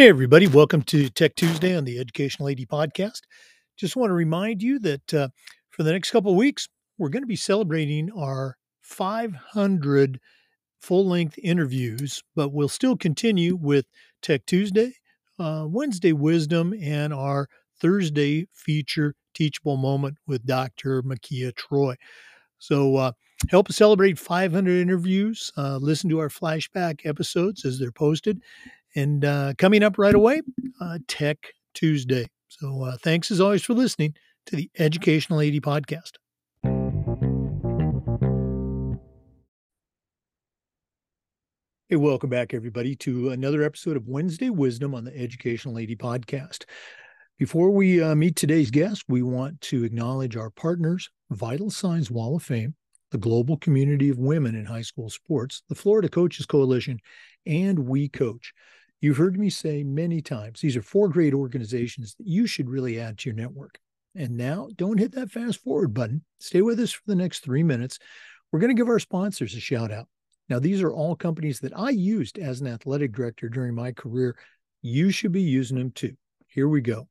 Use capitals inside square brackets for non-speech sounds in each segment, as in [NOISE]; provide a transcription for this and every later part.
Hey, everybody. Welcome to Tech Tuesday on the Educational AD podcast. Just want to remind you that uh, for the next couple of weeks, we're going to be celebrating our 500 full length interviews, but we'll still continue with Tech Tuesday, uh, Wednesday Wisdom, and our Thursday feature Teachable Moment with Dr. Makia Troy. So, uh, help us celebrate 500 interviews. Uh, listen to our flashback episodes as they're posted. And uh, coming up right away, uh, Tech Tuesday. So uh, thanks as always for listening to the Educational AD podcast. Hey, welcome back, everybody, to another episode of Wednesday Wisdom on the Educational AD podcast. Before we uh, meet today's guest, we want to acknowledge our partners, Vital Signs Wall of Fame, the Global Community of Women in High School Sports, the Florida Coaches Coalition, and We Coach. You've heard me say many times, these are four great mm-hmm. organizations that you should really add to your network. And now don't hit that fast forward button. Stay with us for the next three minutes. We're going to give our sponsors a shout out. Now, these are all companies that I used as an athletic director during my career. You should be using them too. Here we go.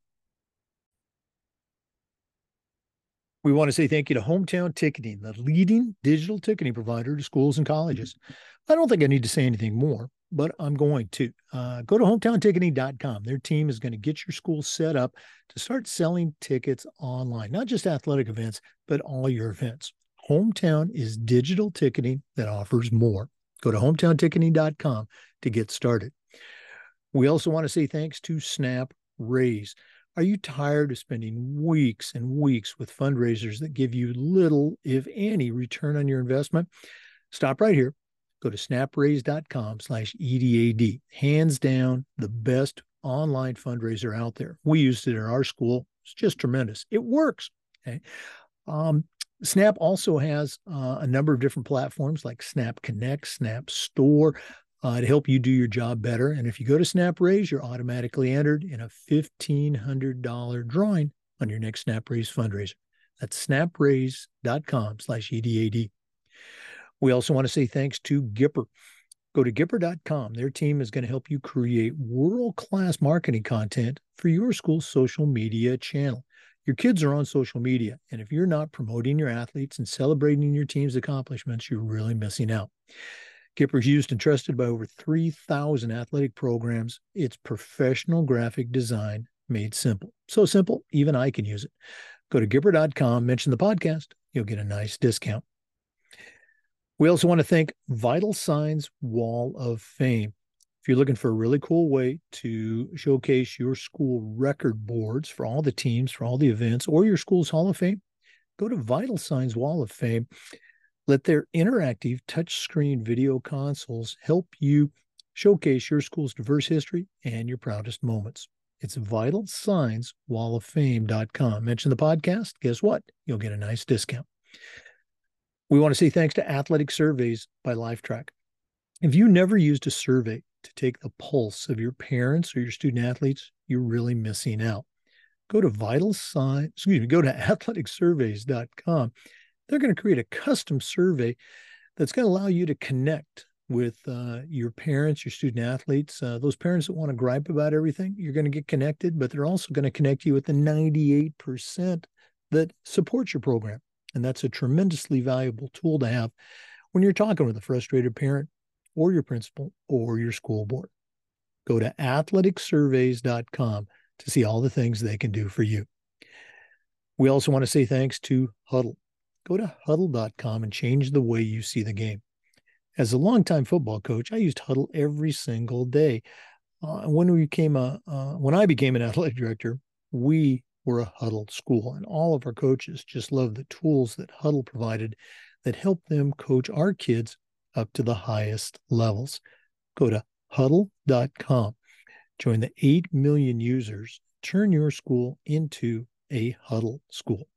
We want to say thank you to Hometown Ticketing, the leading digital ticketing provider to schools and colleges. Mm-hmm. I don't think I need to say anything more but I'm going to. Uh, go to hometownticketing.com. Their team is going to get your school set up to start selling tickets online, not just athletic events, but all your events. Hometown is digital ticketing that offers more. Go to hometownticketing.com to get started. We also want to say thanks to Snap Raise. Are you tired of spending weeks and weeks with fundraisers that give you little, if any, return on your investment? Stop right here go to snapraise.com slash EDAD. Hands down, the best online fundraiser out there. We used it in our school. It's just tremendous. It works. Okay. Um, Snap also has uh, a number of different platforms like Snap Connect, Snap Store uh, to help you do your job better. And if you go to Snap Raise, you're automatically entered in a $1,500 drawing on your next Snap Raise fundraiser. That's snapraise.com slash EDAD. We also want to say thanks to Gipper. Go to Gipper.com. Their team is going to help you create world class marketing content for your school's social media channel. Your kids are on social media, and if you're not promoting your athletes and celebrating your team's accomplishments, you're really missing out. Gipper is used and trusted by over 3,000 athletic programs. It's professional graphic design made simple. So simple, even I can use it. Go to Gipper.com, mention the podcast, you'll get a nice discount. We also want to thank Vital Signs Wall of Fame. If you're looking for a really cool way to showcase your school record boards for all the teams, for all the events, or your school's Hall of Fame, go to Vital Signs Wall of Fame. Let their interactive touchscreen video consoles help you showcase your school's diverse history and your proudest moments. It's Vital Signs Wall of Fame.com. Mention the podcast. Guess what? You'll get a nice discount. We want to say thanks to Athletic Surveys by Lifetrack. If you never used a survey to take the pulse of your parents or your student athletes, you're really missing out. Go to Vital Sign, excuse me, go to [LAUGHS] athleticsurveys.com. They're going to create a custom survey that's going to allow you to connect with uh, your parents, your student athletes, uh, those parents that want to gripe about everything. You're going to get connected, but they're also going to connect you with the 98% that support your program. And that's a tremendously valuable tool to have when you're talking with a frustrated parent or your principal or your school board. Go to athleticsurveys.com to see all the things they can do for you. We also want to say thanks to Hudl. Go to hudl.com and change the way you see the game. As a longtime football coach, I used Hudl every single day. Uh, when we became a, uh, when I became an [LAUGHS] athletic director, we we're a Hudl school, and all of our coaches just love the tools that Hudl provided that help them coach our kids up to the highest levels. Go to hudl.com. join the 8 million users, turn your school into a Hudl school.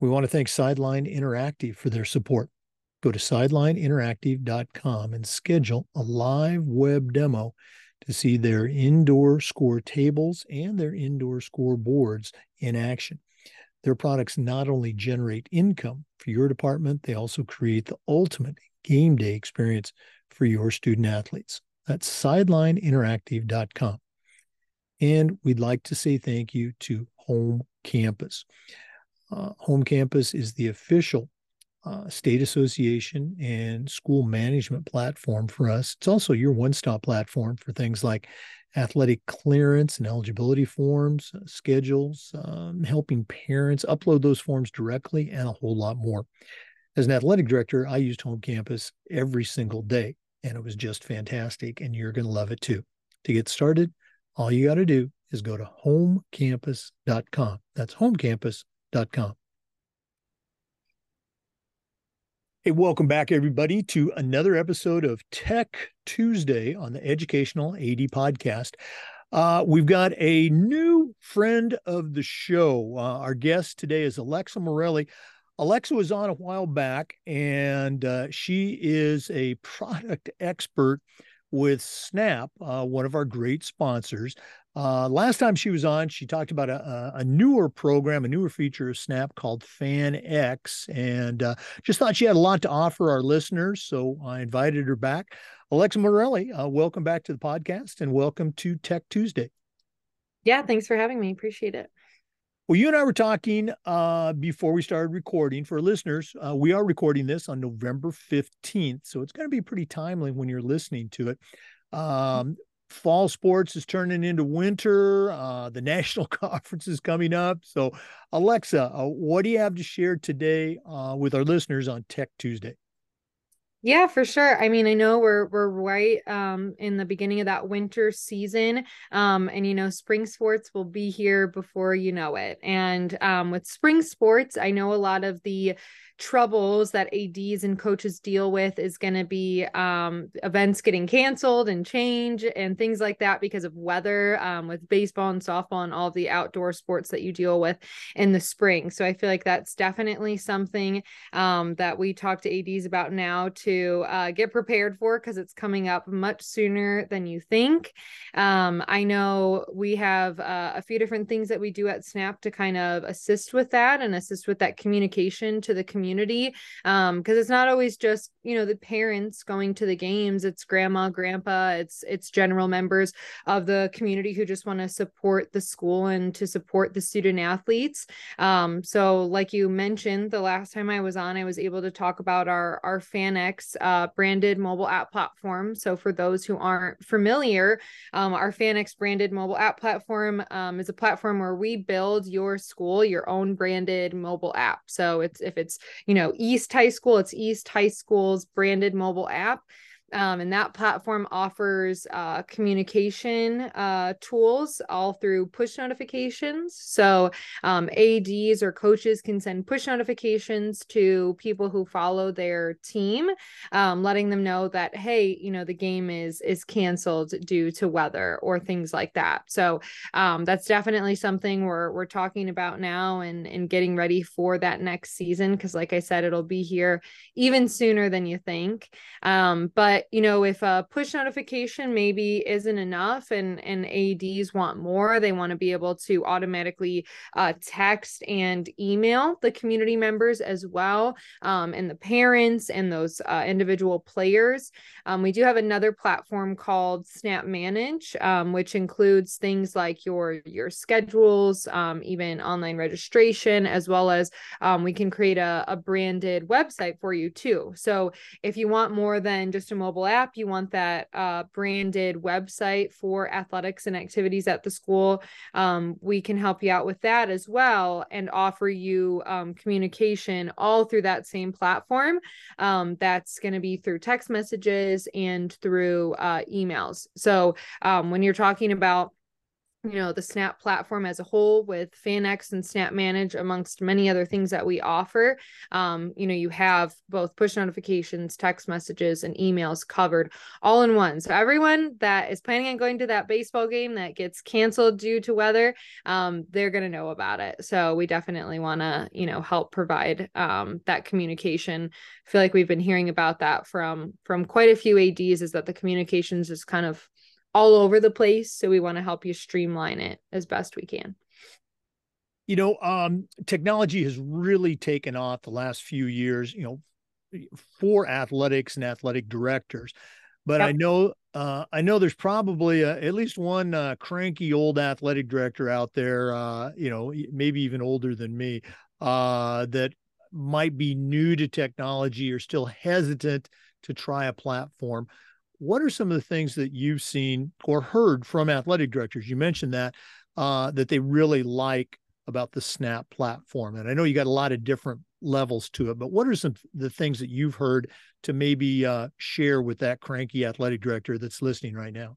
We want to thank Sideline Interactive for their support. Go to sidelineinteractive.com and schedule a live web demo to see their indoor score tables and their indoor score boards in action. Their products not only generate income for your department, they also create the ultimate game day experience for your student athletes. That's sidelineinteractive.com. And we'd like to say thank you to Home Campus. Uh, Home Campus is the official uh, state association and school management platform for us. It's also your one stop platform for things like athletic clearance and eligibility forms, uh, schedules, um, helping parents upload those forms directly, and a whole lot more. As an athletic director, I used Home Campus every single day, and it was just fantastic. And you're going to love it too. To get started, all you got to do is go to homecampus.com. That's homecampus.com. Hey, welcome back, everybody, to another episode of Tech Tuesday on the Educational AD Podcast. Uh, we've got a new friend of the show. Uh, our guest today is Alexa Morelli. Alexa was on a while back, and uh, she is a product expert with Snap, uh, one of our great sponsors. Uh, last time she was on, she talked about a, a, newer program, a newer feature of Snap called FanX, and uh, just thought she had a lot to offer our listeners. So I invited her back. Alexa Morelli, uh, welcome back to the podcast and welcome to Tech Tuesday. Yeah, thanks for having me. Appreciate it. Well, you and I were talking uh, before we started recording. For listeners, uh, we are recording this on November 15th. So it's going to be pretty timely when you're listening to it. Um, fall sports is turning into winter. Uh, the [LAUGHS] national conference is coming up. So, Alexa, uh, what do you have to share today uh, with our listeners on Tech Tuesday? Yeah, for sure. I mean, I know we're we're right um in the beginning of that winter season. Um and you know, spring sports will be here before you know it. And um with spring sports, I know a lot of the troubles that ads and coaches deal with is going to be um, events getting canceled and change and things like that because of weather um, with baseball and softball and all the outdoor sports that you deal with in the spring. So i feel like that's definitely something um, that we talk to ads about now to uh, get prepared for because it's coming up much sooner than you think. Um, i know we have uh, a few different things that we do at snap to kind of assist with that and assist with that communication to the community community um because it's not always just you know the parents going to the games. It's grandma grandpa it's it's general members of the community who just want to support the school and to support the student athletes. Um so like you mentioned the last time i was on i was able to talk about our our fanx uh, branded mobile app platform. So for those who aren't familiar um, our fanx branded mobile app platform um, is a platform where we build your school your own branded mobile app. So it's if it's you know, East High School, it's East High School's branded mobile app. Um, and that platform offers uh, communication uh, tools all through push notifications. So um, ADs or coaches can send push notifications to people who follow their team, um, letting them know that hey, you know the game is is canceled due to weather or things like that. So um, that's definitely something we're we're talking about now and and getting ready for that next season because, like I said, it'll be here even sooner than you think. Um, but you know if a push notification maybe isn't enough and and ads want more they want to be able to automatically uh, text and email the community members as well um, and the parents and those uh, individual players. Um, we do have another platform called snap manage um, which includes things like your your schedules um, even online registration as well as um, we can create a, a branded website for you too. So if you want more than just a mobile mobile app, you want that uh, branded website for athletics and activities at the school, um, we can help you out with that as well and offer you um, communication all through that same platform. Um, that's going to be through text messages and through uh, emails. So um, when you're talking about you know the snap platform as a whole with fanx and snap manage amongst many other things that we offer. Um, you know you have both push notifications text messages and emails covered all in one. So everyone that is planning on going to that baseball game that gets canceled due to weather um, they're going to know about it. So we definitely want to you know help provide um, that communication. I feel like we've been hearing about that from from quite a few ads is that the communications is kind of all over the place. So we want to help you streamline it as best we can. You know, um, technology has really taken off the last few years, you know, for athletics and athletic directors. but yep. I know uh, I know there's probably uh, at least one uh, cranky old athletic director out there, uh, you know, maybe even older than me, uh, that might be new to technology or still hesitant to try a platform. What are some of the things that you've seen or heard from athletic directors? You mentioned that uh, that they really like about the Snap platform, and I know you got a lot of different levels to it. But what are some the things that you've heard to maybe uh, share with that cranky athletic director that's listening right now?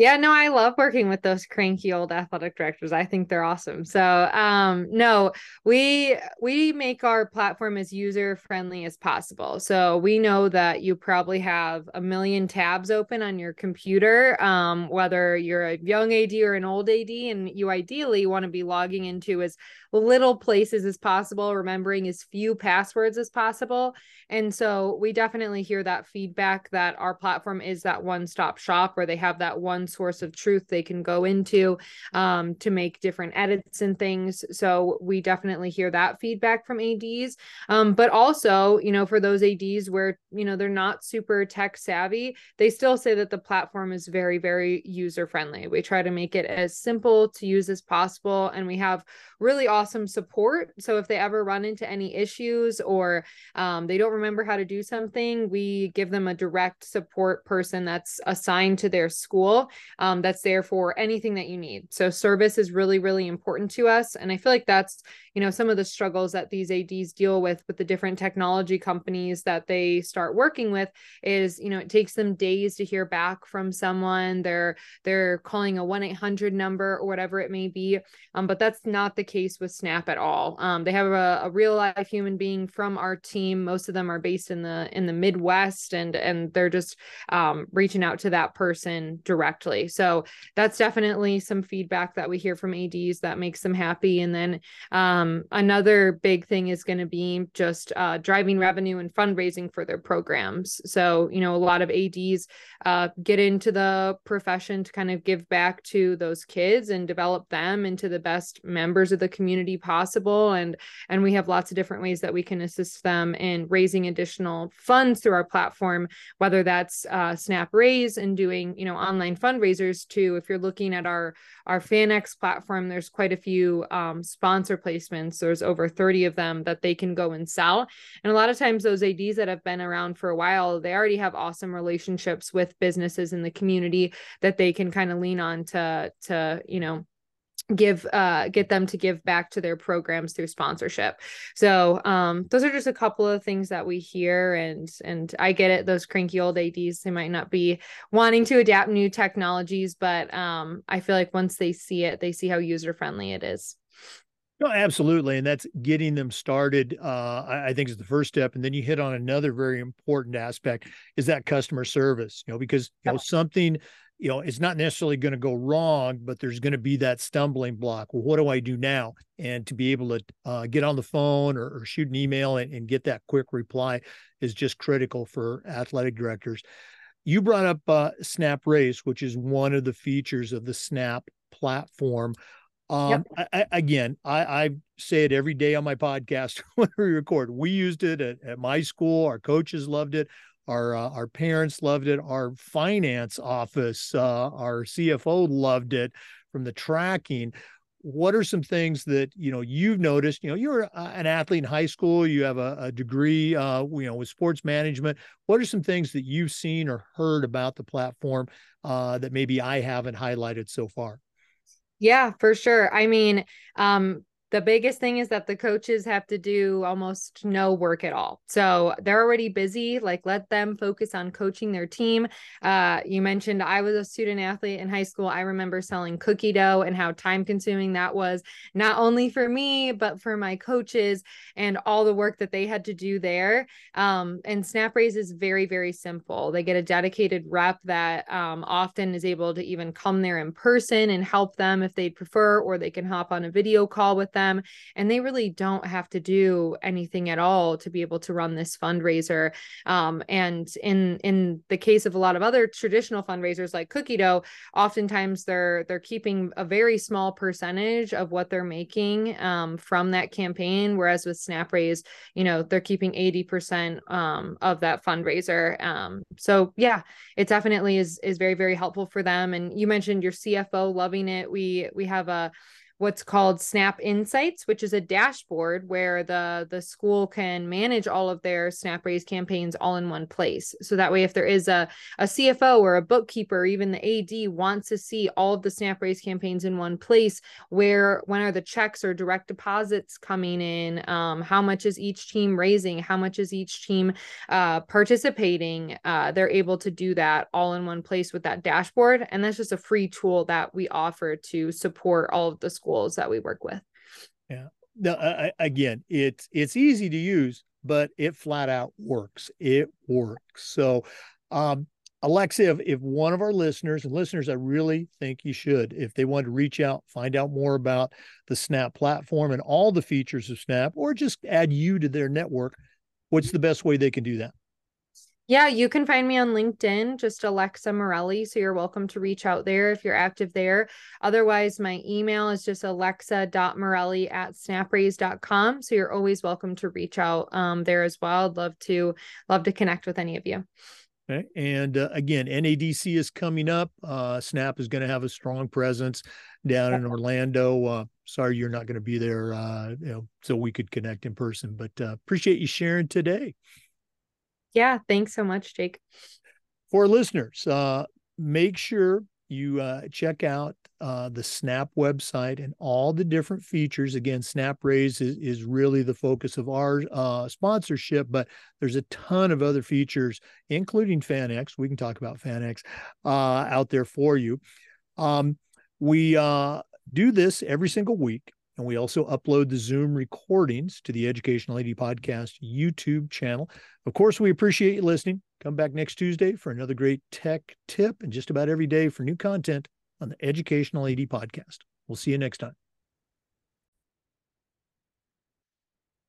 Yeah, no, I love working with those cranky old athletic directors. I think they're awesome. So, um, no, we we make our platform as user friendly as possible. So we know that you probably have a million tabs open on your computer, um, whether you're a young AD or an old AD, and you ideally want to be logging into as little places as possible, remembering as few passwords as possible. And so we definitely hear that feedback that our platform is that one stop shop where they have that one source of truth they can go into um, to make different edits and things. So we definitely hear that feedback from ADs. Um, but also, you know, for those ADs where, you know, they're not super tech savvy, they still say that the platform is very, very user friendly. We try to make it as simple to use as possible. And we have really awesome support. So if they ever run into any issues or um, they don't remember how to do something, we give them a direct support person that's assigned to their school um, that's there for anything that you need. So service is really, really important to us. And I feel like that's, you know, some of the struggles that these ADs deal with with the different technology companies that they start working with is, you know, it takes them days to hear back from someone. They're they're calling a 1-800 number or whatever it may be. Um, but that's not the case with Snap at all. Um, they have a, a real life human being from our team. Most of them are based in the in the Midwest and and they're just um, reaching out to that person directly. So that's definitely some feedback that we hear from ADs that makes them happy. And then um, another big thing is going to be just uh, driving revenue and fundraising for their programs. So, you know, a lot of ADs uh, get into the profession to kind of give back to those kids and develop them into the best members of the community possible. And and we have lots of different ways that we can assist them in raising additional funds through our platform, whether that's uh, Snap Raise and doing, you know, online fundraisers too. if you're looking at our our FanX platform, there's quite a few um, sponsor placements. There's over 30 of them that they can go and sell. And a lot of times those ADs that have been around for a while, they already have awesome relationships with businesses in the community that they can kind of lean on to to, you know, give uh get them to give back to their programs through sponsorship so um those are just a couple of things that we hear and and i get it those cranky old ads they might not be wanting to adapt new technologies but um i feel like once they see it they see how user friendly it is no, absolutely. And that's getting them started, uh, I, I, think is the first step. And then you hit on another very important aspect is that customer service, you know, because, you know, something you know, it's not necessarily going to go wrong, but there's going to be that stumbling block. Well, what do I do now? And to be able to uh, get on the phone or, or shoot an email and, and, get that quick reply is just critical for athletic directors. You brought up uh, Snap Raise, which is one of the features of the Snap platform. Um, yep. I, I, again, I, I, say it every day on my podcast [LAUGHS] when we record. We used it at, at my school. Our coaches loved it. Our uh, our parents loved it. Our finance office, uh, our CFO loved it from the tracking. What are some things that you know you've noticed? You know, you're an athlete in high school. You have a, a degree, uh, you know, with sports management. What are some things that you've seen or heard about the platform uh, that maybe I haven't highlighted so far? Yeah, for sure. I mean, um, the biggest thing is that the coaches have to do almost no work at all. So they're already busy. Like let them focus on coaching their team. Uh, you mentioned I was a student athlete in high school. I remember selling cookie dough and how time consuming that was, not only for me, but for my coaches and all the work that they had to do there. Um, and Snap Raise is very, very simple. They get a dedicated rep that um, often is able to even come there in person and help them if they prefer, or they can hop on a video call with them them and they really don't have to do anything at all to be able to run this fundraiser. Um, and in in the case of a lot of other traditional fundraisers like cookie dough oftentimes they're they're keeping a very small percentage of what they're making um, from that campaign whereas with snap raise you know they're keeping 80% um, of that fundraiser. Um, so yeah it definitely is is very very helpful for them. And you mentioned your cfo loving it. We we have a what's called Snap Insights, which is a dashboard where the the school can manage all of their Snap Raise campaigns all in one place. So that way, if there is a, a CFO or a bookkeeper, or even the AD wants to see all of the Snap Raise campaigns in one place, where when are the checks or direct deposits coming in? Um, how much is each team raising? How much is each team uh, participating? Uh, they're able to do that all in one place with that dashboard, and that's just a free tool that we offer to support all of the schools schools that we work with. Yeah. No, I, again, it's it's easy to use, but it flat out works. It works. So, um, Alexa, if, if one of our listeners and listeners, I really think you should, if they want to reach out, find out more about the Snap platform and all the features of Snap, or just add you to their network, what's the best way they can do that? Yeah, you can find me on LinkedIn, just Alexa Morelli. So you're welcome to reach out there if you're active there. Otherwise, my email is just alexa.morelli at snapraise.com. So you're always welcome to reach out um, there as well. I'd love to love to connect with any of you. Okay. And uh, again, NADC is coming up. Uh, Snap is going to have a strong presence down in Orlando. Uh, sorry you're not going to be there, uh, you know, so we could connect in person. But uh, appreciate you sharing today. Yeah, thanks so much, Jake. For listeners, uh, make sure you uh, check out uh, the Snap website and all the different features. Again, Snap Raise is, is really the focus of our uh, sponsorship, but there's a ton of other features, including FanX. We can talk about FanX uh, out there for you. Um, we uh, do this every single week. And we also upload the Zoom recordings to the Educational AD Podcast YouTube channel. Of course, we appreciate you listening. Come back next Tuesday for another great tech tip and just about every day for new content on the Educational AD Podcast. We'll see you next time.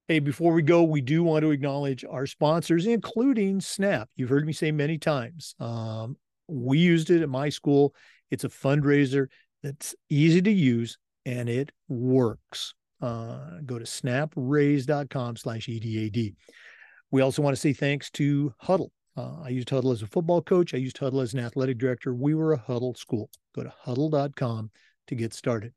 Hey, before we go, we do want to acknowledge our sponsors, including Snap. You've heard me say many times. Um, we used it at my school. It's a fundraiser that's easy to use and it works. Uh, go to snapraise.com slash EDAD. We also want to say thanks to Hudl. Uh, I used Hudl as a football coach. I used Hudl as an athletic director. We were a Hudl school. Go to hudl.com to get started.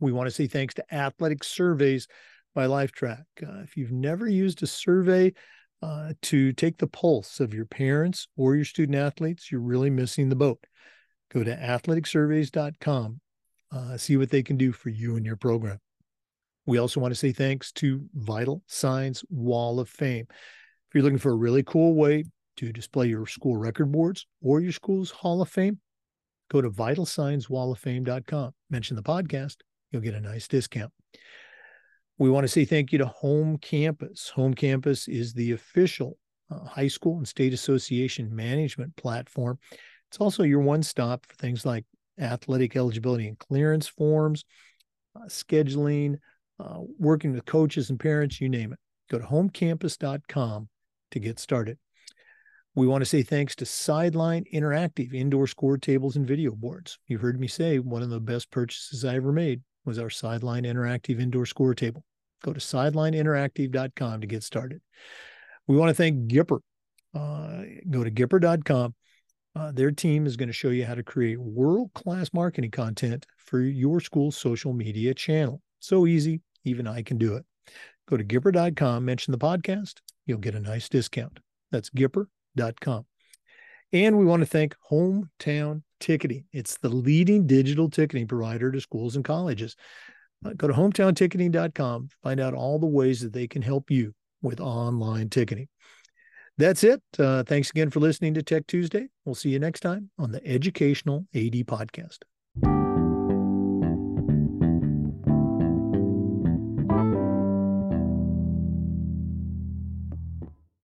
We want to say thanks to Athletic Surveys by Lifetrack. Uh, if you've never used a survey uh, to take the pulse of your parents or your student athletes, you're really missing the boat. Go to athleticsurveys.com uh, see what they can do for you and your program. We also want to say thanks to Vital Signs Wall of Fame. If you're looking for a really cool way to display your school record boards or your school's Hall of Fame, go to vitalsignswalloffame.com. Mention the podcast, you'll get a nice discount. We want to say thank you to Home Campus. Home Campus is the official uh, high school and state association management platform. It's also your one stop for things like athletic eligibility and clearance forms, uh, scheduling, uh, working with coaches and parents, you name it. Go to homecampus.com to get started. We want to say thanks to Sideline Interactive indoor score tables and video boards. You heard me say one of the best purchases I ever made was our Sideline Interactive indoor score table. Go to sidelineinteractive.com to get started. We want to thank Gipper. Uh, go to gipper.com uh, their team is going to show you how to create world class marketing content for your school's social media channel. So easy, even I can do it. Go to Gipper.com, mention the podcast, you'll get a nice discount. That's Gipper.com. And we want to thank Hometown Ticketing. It's the leading digital ticketing provider to schools and colleges. Uh, go to hometownticketing.com, find out all the ways that they can help you with online ticketing. That's it. Uh, thanks again for listening to Tech Tuesday. We'll see you next time on the Educational AD Podcast.